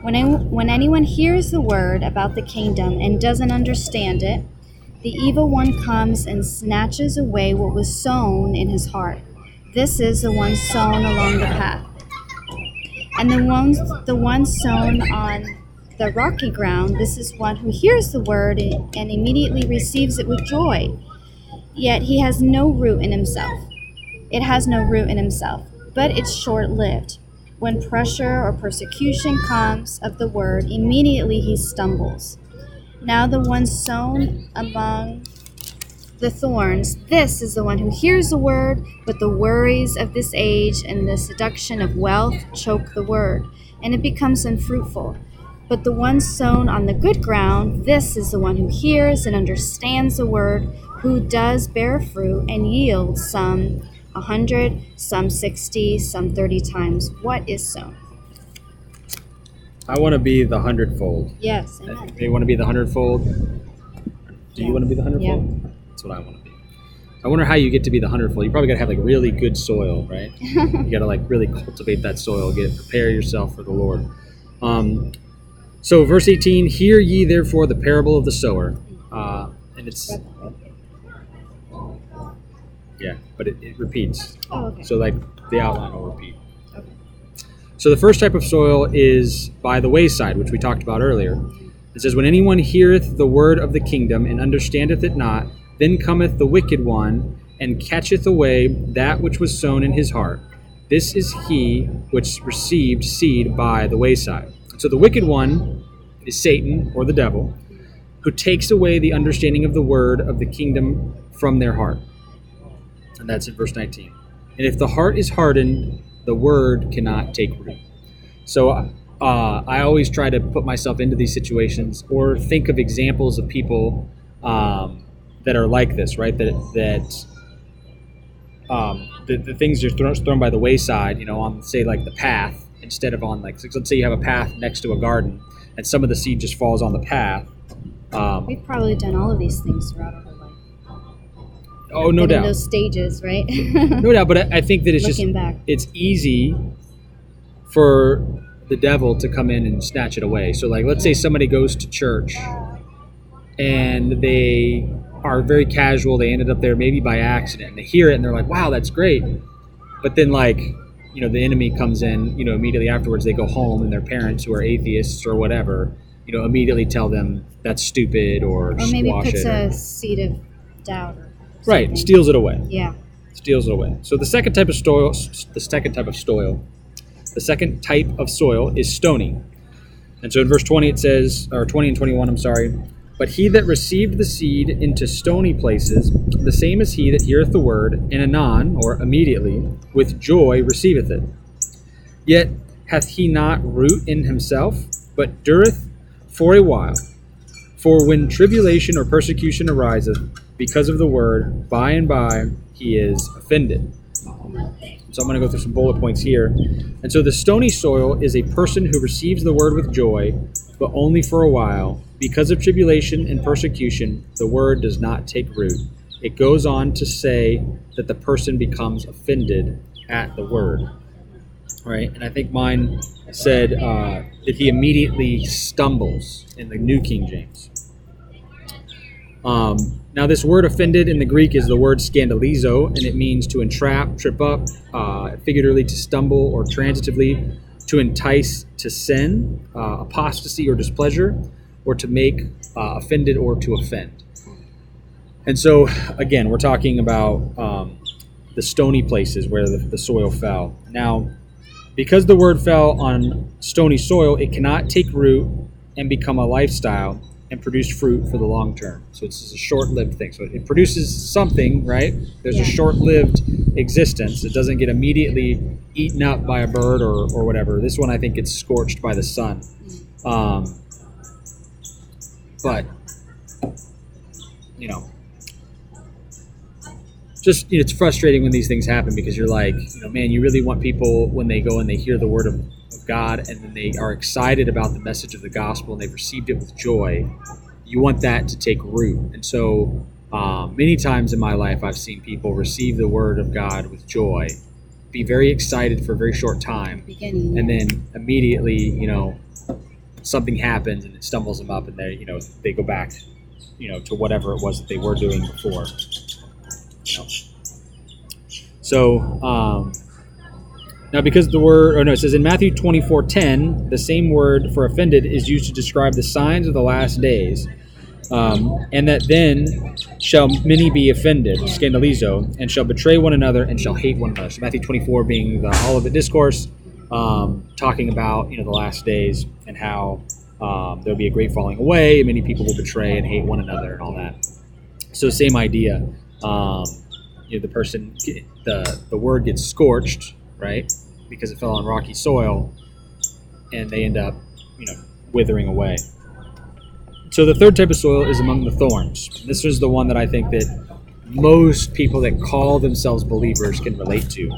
When, any- when anyone hears the word about the kingdom and doesn't understand it, the evil one comes and snatches away what was sown in his heart. This is the one sown along the path. And the ones the one sown on the rocky ground, this is one who hears the word and and immediately receives it with joy. Yet he has no root in himself. It has no root in himself, but it's short lived. When pressure or persecution comes of the word, immediately he stumbles. Now the one sown among the thorns, this is the one who hears the word, but the worries of this age and the seduction of wealth choke the word, and it becomes unfruitful. But the one sown on the good ground, this is the one who hears and understands the word, who does bear fruit and yields some a hundred, some sixty, some thirty times what is sown. I want to be the hundredfold. Yes, amen. You want to be the hundredfold? Do you want to be the hundredfold? That's what I want to be. I wonder how you get to be the hundredfold. You probably got to have like really good soil, right? you got to like really cultivate that soil, get prepare yourself for the Lord. Um, so verse 18, hear ye therefore the parable of the sower, uh, and it's yeah, but it, it repeats. Oh, okay. So like the outline will repeat. Okay. So the first type of soil is by the wayside, which we talked about earlier. It says, When anyone heareth the word of the kingdom and understandeth it not, then cometh the wicked one and catcheth away that which was sown in his heart. This is he which received seed by the wayside. So the wicked one is Satan or the devil, who takes away the understanding of the word of the kingdom from their heart. That's in verse 19. And if the heart is hardened, the word cannot take root. So uh, I always try to put myself into these situations or think of examples of people um, that are like this, right? That that um, the, the things are thrown, thrown by the wayside, you know, on say like the path instead of on like let's say you have a path next to a garden and some of the seed just falls on the path. Um, We've probably done all of these things throughout our. Oh, no doubt, those stages, right? no doubt. But I, I think that it's just back. it's easy for the devil to come in and snatch it away. So, like, let's say somebody goes to church and they are very casual. They ended up there maybe by accident. They hear it and they're like, wow, that's great. But then, like, you know, the enemy comes in, you know, immediately afterwards, they go home and their parents, who are atheists or whatever, you know, immediately tell them that's stupid or, Or maybe squash puts it. or- a seed of doubt. Or right, something. steals it away. Yeah. steals it away. So the second type of soil, the second type of soil, the second type of soil is stony. And so in verse 20 it says, or 20 and 21, I'm sorry, but he that received the seed into stony places, the same as he that heareth the word, and anon, or immediately, with joy receiveth it. Yet hath he not root in himself, but dureth for a while. For when tribulation or persecution ariseth because of the word, by and by he is offended. So I'm going to go through some bullet points here. And so the stony soil is a person who receives the word with joy, but only for a while. Because of tribulation and persecution, the word does not take root. It goes on to say that the person becomes offended at the word. Right? And I think mine said uh, that he immediately stumbles in the New King James. Um, now, this word offended in the Greek is the word scandalizo, and it means to entrap, trip up, uh, figuratively to stumble, or transitively to entice to sin, uh, apostasy, or displeasure, or to make uh, offended or to offend. And so, again, we're talking about um, the stony places where the, the soil fell. Now, because the word fell on stony soil, it cannot take root and become a lifestyle and produce fruit for the long term. So it's a short-lived thing. So it produces something, right? There's a short-lived existence. It doesn't get immediately eaten up by a bird or, or whatever. This one, I think, gets scorched by the sun. Um, but you know, just you know, it's frustrating when these things happen because you're like, you know, man, you really want people when they go and they hear the word of God and then they are excited about the message of the gospel and they've received it with joy. You want that to take root, and so um, many times in my life, I've seen people receive the word of God with joy, be very excited for a very short time, Beginning. and then immediately, you know, something happens and it stumbles them up, and they, you know, they go back, you know, to whatever it was that they were doing before. You know. So um, now, because the word, or no, it says in Matthew twenty four ten, the same word for offended is used to describe the signs of the last days. Um, and that then shall many be offended, scandalizo, and shall betray one another and shall hate one another. So Matthew 24 being the Olivet Discourse, um, talking about you know the last days and how um, there'll be a great falling away, and many people will betray and hate one another and all that. So same idea. Um, you know, the person, the the word gets scorched, right, because it fell on rocky soil, and they end up, you know, withering away. So the third type of soil is among the thorns. This is the one that I think that most people that call themselves believers can relate to.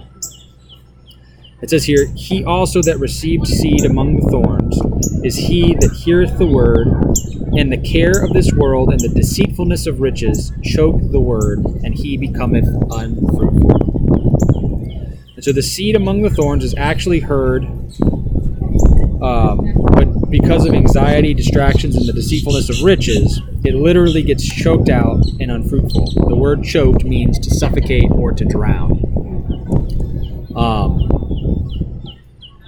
It says here, He also that received seed among the thorns is he that heareth the word, and the care of this world and the deceitfulness of riches choke the word, and he becometh unfruitful. And so the seed among the thorns is actually heard, um, but because of anxiety, distractions, and the deceitfulness of riches, it literally gets choked out and unfruitful. The word choked means to suffocate or to drown. Um,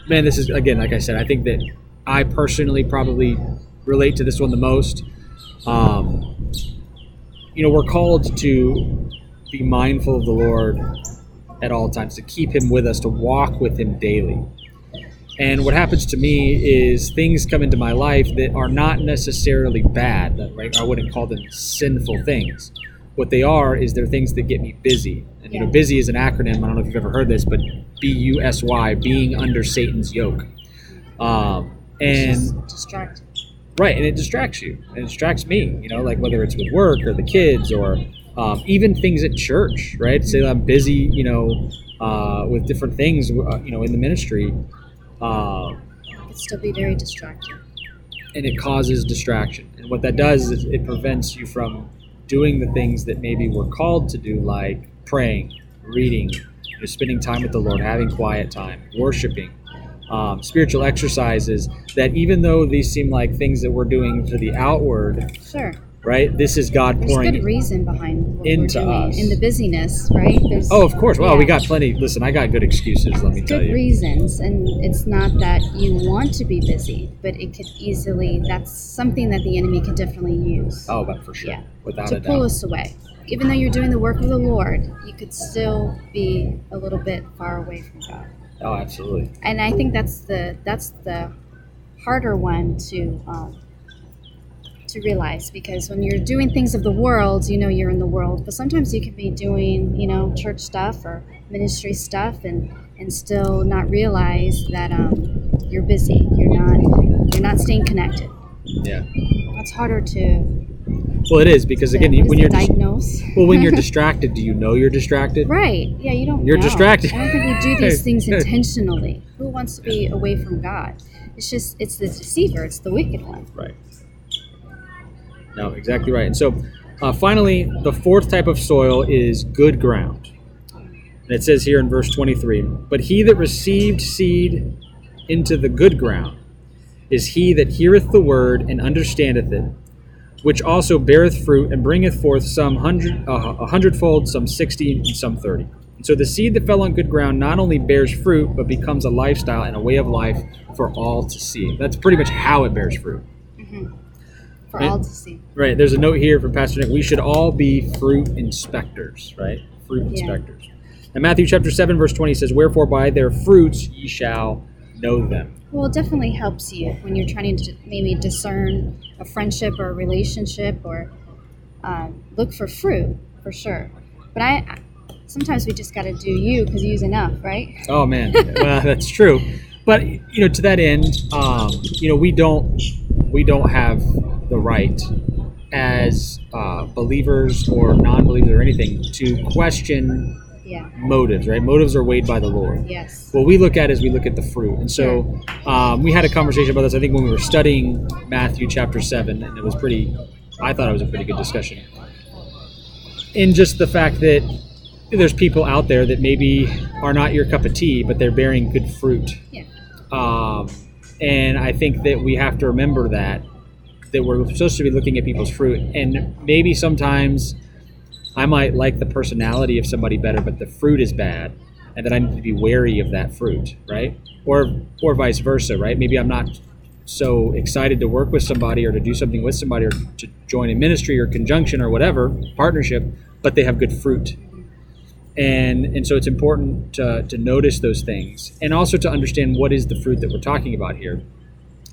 man, this is again, like I said, I think that I personally probably relate to this one the most. Um, you know, we're called to be mindful of the Lord at all times, to keep Him with us, to walk with Him daily. And what happens to me is things come into my life that are not necessarily bad, right? I wouldn't call them sinful things. What they are is they're things that get me busy. And you know, busy is an acronym. I don't know if you've ever heard this, but B U S Y, being under Satan's yoke. Um, and distracting. Right, and it distracts you. It distracts me. You know, like whether it's with work or the kids or um, even things at church. Right, say I'm busy. You know, uh, with different things. Uh, you know, in the ministry. Uh, it can still be very distracting. And it causes distraction. And what that does is it prevents you from doing the things that maybe we're called to do, like praying, reading, you know, spending time with the Lord, having quiet time, worshiping, um, spiritual exercises. That even though these seem like things that we're doing for the outward, sure, right? This is God There's pouring good reason behind into us. in the busyness, right? There's Oh, of course. Well, yeah. we got plenty. Listen, I got good excuses. Let me tell good you. Good reasons and it's not that you want to be busy but it could easily that's something that the enemy could definitely use Oh, but for sure, Yeah. without to a pull doubt. us away even though you're doing the work of the lord you could still be a little bit far away from god Oh, absolutely. and i think that's the that's the harder one to um, to realize because when you're doing things of the world you know you're in the world but sometimes you can be doing you know church stuff or ministry stuff and and still not realize that um, you're busy you're not you're not staying connected Yeah. that's harder to Well, it is because again, what you're it, dis- well, when you're distracted, do you know you're distracted? right yeah you don't You're know. distracted. i don't think we do these things intentionally who wants to be away from god it's just it's the deceiver it's the wicked one Right. No, exactly right. And so, uh, finally, the fourth type of soil is good ground. And it says here in verse 23 But he that received seed into the good ground is he that heareth the word and understandeth it, which also beareth fruit and bringeth forth some hundred, uh, a hundredfold, some sixty, and some thirty. And so the seed that fell on good ground not only bears fruit, but becomes a lifestyle and a way of life for all to see. That's pretty much how it bears fruit. For Right. all to see Right. There's a note here from Pastor Nick. We should all be fruit inspectors, right? Fruit Yeah. inspectors. And Matthew chapter 7, verse 20 says, Wherefore by their fruits ye shall know them. Well, it definitely helps you when you're trying to maybe discern a friendship or a relationship or um, look for fruit for sure. But I I- sometimes we just got to do you because you's enough, right? Oh, man. well, that's true. But, you know, to that end, um, you know, we don't, we don't have the right as uh, believers or non-believers or anything to question Yeah. motives, right? Motives are weighed by the Lord. Yes. what we look at is we look at the fruit. And so um, we had a conversation about this, I think, when we were studying Matthew chapter 7, and it was pretty, I thought it was a pretty good discussion. In just the fact that there's people out there that maybe are not your cup of tea, but they're bearing good fruit. Yeah. Um, and I think that we have to remember that, that we're supposed to be looking at people's fruit. And maybe sometimes I might like the personality of somebody better, but the fruit is bad, and that I need to be wary of that fruit, right? Or or vice versa, right? Maybe I'm not so excited to work with somebody or to do something with somebody or to join a ministry or conjunction or whatever partnership, but they have good fruit. And and so it's important to, to notice those things and also to understand what is the fruit that we're talking about here.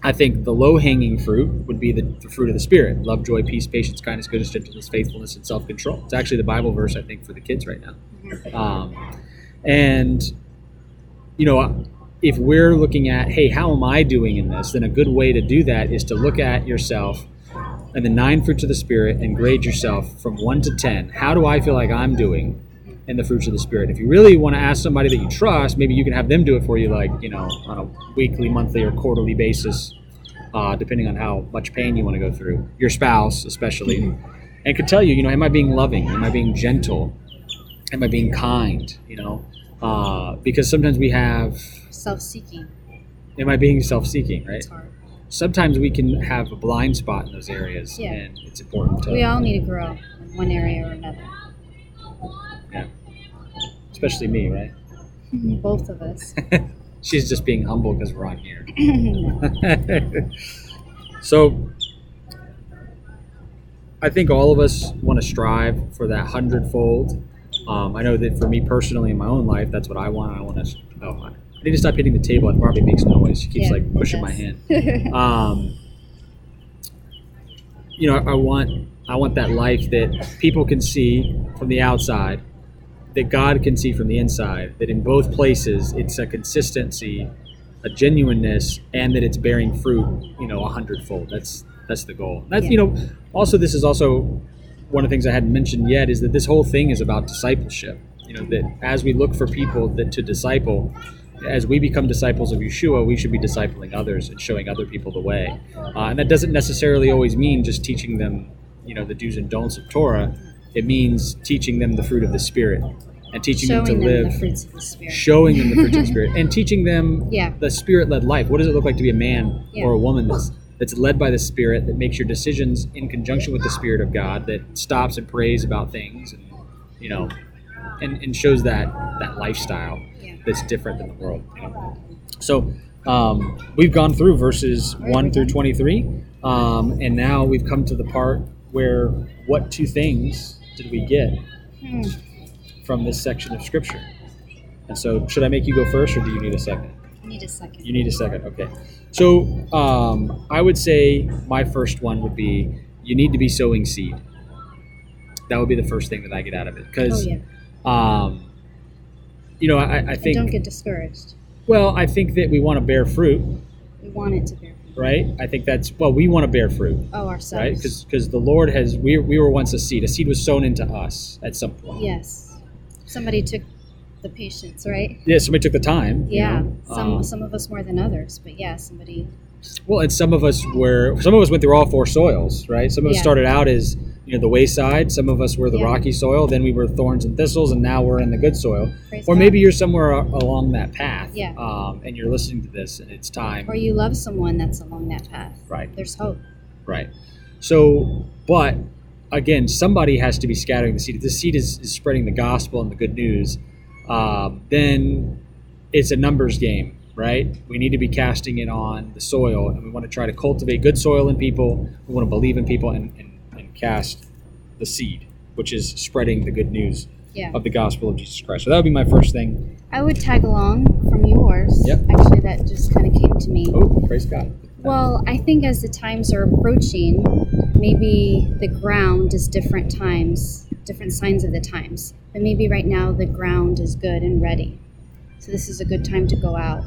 I think the low hanging fruit would be the, the fruit of the Spirit love, joy, peace, patience, kindness, goodness, gentleness, faithfulness, and self control. It's actually the Bible verse, I think, for the kids right now. Um, and, you know, if we're looking at, hey, how am I doing in this? Then a good way to do that is to look at yourself and the nine fruits of the Spirit and grade yourself from one to 10. How do I feel like I'm doing? In the fruits of the spirit. If you really want to ask somebody that you trust, maybe you can have them do it for you, like you know, on a weekly, monthly, or quarterly basis, uh, depending on how much pain you want to go through. Your spouse, especially, and could tell you, you know, am I being loving? Am I being gentle? Am I being kind? You know, uh, because sometimes we have Self-seeking. am I being self-seeking, right? It's hard. Sometimes we can have a blind spot in those areas, Yeah. and it's important to, We all need to grow in one area or another. Especially me, right? Both of us. She's just being humble because we're on here. so I think all of us want to strive for that hundredfold. Um, I know that for me personally in my own life, that's what I want. I want to. Oh, I need to stop hitting the table. It probably makes noise. She keeps Yeah, like pushing my hand. Um, you know, I want I want that life that people can see from the outside, that God can see from the inside. That in both places, it's a consistency, a genuineness, and that it's bearing fruit. You know, a hundredfold. That's that's the goal. That's Yeah. you know. Also, this is also one of the things I hadn't mentioned yet is that this whole thing is about discipleship. You know, that as we look for people that to disciple, as we become disciples of Yeshua, we should be discipling others and showing other people the way. Uh, and that doesn't necessarily always mean just teaching them, you know, the do's and don'ts of Torah. It means teaching them the fruit of the Spirit and teaching Showing them them to live, the fruits of the spirit. showing them the fruits of the Spirit, and teaching them Yeah. the Spirit-led life. What does it look like to be a man Yeah. or a woman that's that's led by the Spirit, that makes your decisions in conjunction with the Spirit of God, that stops and prays about things, and you know, and, and shows that that lifestyle Yeah. that's different than the world. So um, we've gone through verses one through twenty-three, um, and now we've come to the part where what two things did we get Hmm. from this section of Scripture? And so, should I make you go first, or do you need a second? I need a second. You need a second. Okay. So um, I would say my first one would be you need to be sowing seed. That would be the first thing that I get out of it Oh because, yeah. um, you know, I, I And think don't get discouraged. well, I think that we want to bear fruit, We want it to bear. Right? I think that's well, we want to bear fruit, Oh, ourselves. right? Because because the Lord has we we were once a seed. A seed was sown into us at some point. yes, somebody took the patience, right? Yeah, somebody took the time. you Yeah. know, Some um, some of us more than others, but yeah, somebody. Well, and some of us were some of us went through all four soils, right? Some of us Yeah. started out as you know the wayside. Some of us were the Yeah. rocky soil. Then we were thorns and thistles, and now we're in the good soil. Praise Or God. maybe you're somewhere along that path, Yeah. um, and you're listening to this, and it's time, or you love someone that's along that path. right? There's hope. Right. So, but again, somebody has to be scattering the seed. If the seed is, is spreading the gospel and the good news, um, then it's a numbers game, right? We need to be casting it on the soil, and we want to try to cultivate good soil in people. We want to believe in people and, and cast the seed, which is spreading the good news Yeah. of the gospel of Jesus Christ. So that would be my first thing. I would tag along from yours. Yep. Actually, that just kind of came to me. Oh, praise God. Well, I think as the times are approaching, maybe the ground is different times, different signs of the times. But maybe right now the ground is good and ready. So this is a good time to go out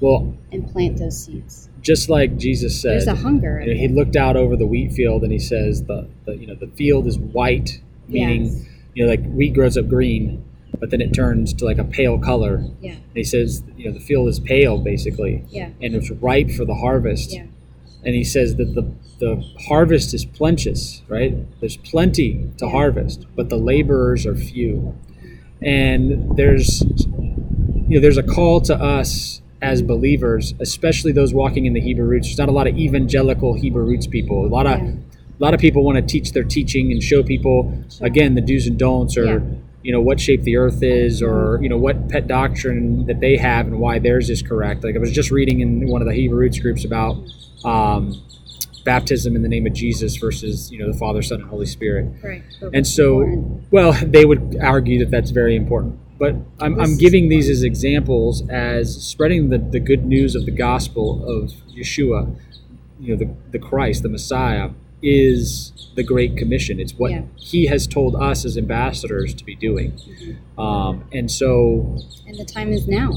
Well, and plant those seeds. just like Jesus said, There's a hunger. You know, he looked out over the wheat field and he says the, the you know the field is white, meaning Yes. you know like wheat grows up green, but then it turns to like a pale color. Yeah. And he says you know the field is pale basically, Yeah. and it's ripe for the harvest. Yeah. And he says that the the harvest is plenteous, right? There's plenty to Yeah. harvest, but the laborers are few. And there's you know there's a call to us as believers, especially those walking in the Hebrew roots. There's not a lot of evangelical Hebrew roots people. A lot of Yeah. a lot of people want to teach their teaching and show people again the do's and don'ts or Yeah. you know what shape the earth is or you know what pet doctrine that they have and why theirs is correct. Like I was just reading in one of the Hebrew roots groups about um, baptism in the name of Jesus versus you know the Father, Son, and Holy Spirit. Right. And so, well, they would argue that that's very important. But I'm, I'm giving these as examples as spreading the, the good news of the gospel of Yeshua, you know, the, the Christ, the Messiah, is the Great Commission. It's what Yeah. he has told us as ambassadors to be doing. Um, and so, And the time is now.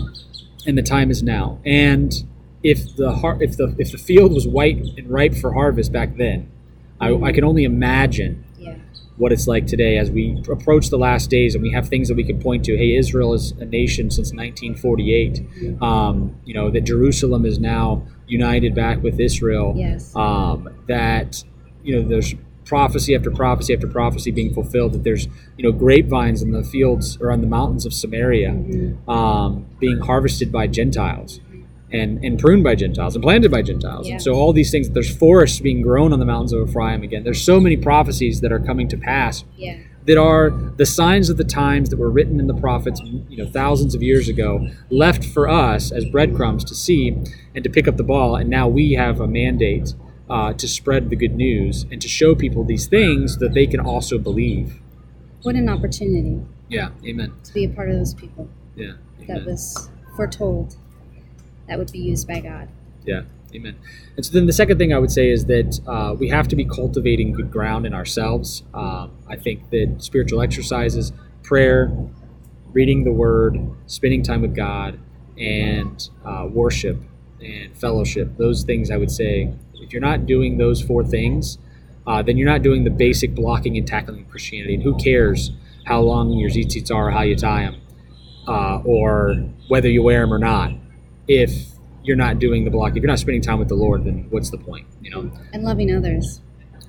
and the time is now. And if the har- if the if the field was white and ripe for harvest back then, I, I can only imagine. What it's like today as we approach the last days and we have things that we can point to. Hey, Israel is a nation since 1948. Um, you know that Jerusalem is now united back with Israel. Yes. Um, that you know there's prophecy after prophecy after prophecy being fulfilled. That there's you know grapevines in the fields or on the mountains of Samaria Mhm. um, being harvested by Gentiles. And, and pruned by Gentiles and planted by Gentiles. Yeah. And so all these things, there's forests being grown on the mountains of Ephraim again. There's so many prophecies that are coming to pass Yeah. that are the signs of the times that were written in the prophets, you know, thousands of years ago, left for us as breadcrumbs to see and to pick up the ball. And now we have a mandate uh, to spread the good news and to show people these things that they can also believe. What an opportunity Yeah, amen. to be a part of those people Yeah, that was foretold that would be used by God. Yeah, amen. And so then the second thing I would say is that uh, we have to be cultivating good ground in ourselves. Um, I think that spiritual exercises, prayer, reading the Word, spending time with God, and uh, worship and fellowship, those things I would say, if you're not doing those four things, uh, then you're not doing the basic blocking and tackling of Christianity. And who cares how long your tzitzits are how you tie them, uh, or whether you wear them or not, if you're not doing the block, if you're not spending time with the Lord, then what's the point? You know, And loving others.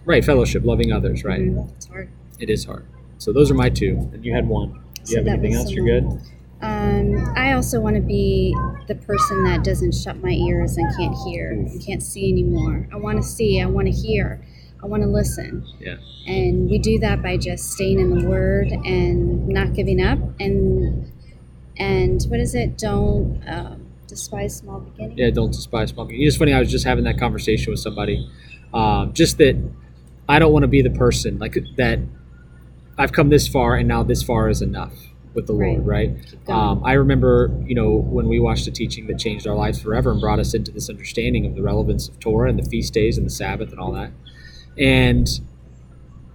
right? Fellowship, loving others, right? Mhm. It's hard. It is hard. So those are my two, and you had one. Do you So have anything else? the You're good. Um, I also want to be the person that doesn't shut my ears and can't hear and can't see anymore. I want to see, I want to hear, I want to listen. Yeah. And we do that by just staying in the Word and not giving up. And and what is it? Don't um, despise small beginnings. Yeah, don't despise small beginnings. It's funny. I was just having that conversation with somebody. Um, just that I don't want to be the person like that. I've come this far, and now this far is enough with the Lord, right? Um, I remember, you know, when we watched a teaching that changed our lives forever and brought us into this understanding of the relevance of Torah and the feast days and the Sabbath and all that. And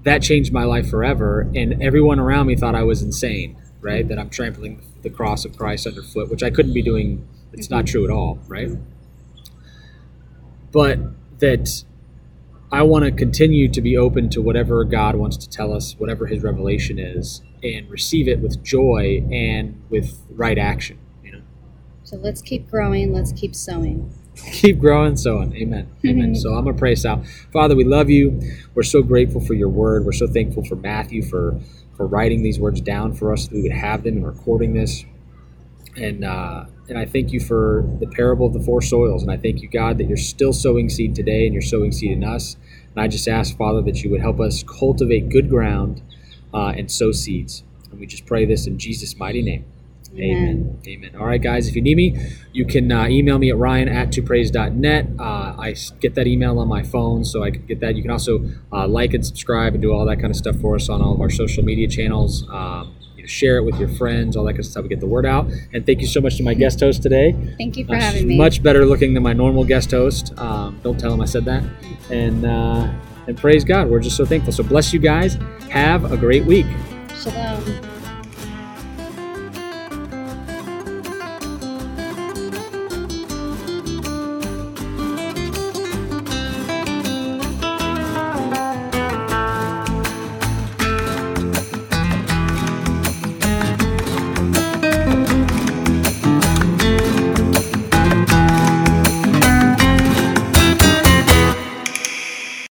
that changed my life forever. And everyone around me thought I was insane, right? That I'm trampling the cross of Christ underfoot, which I couldn't be doing. It's not true at all, right? But that I want to continue to be open to whatever God wants to tell us, whatever His revelation is, and receive it with joy and with right action. You know, so let's keep growing. Let's keep sowing. keep growing, sowing. Amen. Amen. so I'm gonna pray us out. Father, we love you. We're so grateful for your word. We're so thankful for Matthew for for writing these words down for us so we would have them and recording this. And uh, and I thank you for the parable of the four soils. And I thank you, God, that you're still sowing seed today and you're sowing seed in us. And I just ask, Father, that you would help us cultivate good ground uh, and sow seeds. And we just pray this in Jesus' mighty name. Amen. Amen. All right, guys, if you need me, you can uh, email me at ryan at twopraise.net. Uh, I get that email on my phone, so I can get that. You can also uh, like and subscribe and do all that kind of stuff for us on all of our social media channels. Um, share it with your friends, all that kind of stuff get the word out. And thank you so much to my guest host today. Thank you for Uh, having me. Much better looking than my normal guest host. Um, don't tell him I said that. And uh, and praise God, we're just so thankful. So bless you guys. Have a great week. Shalom.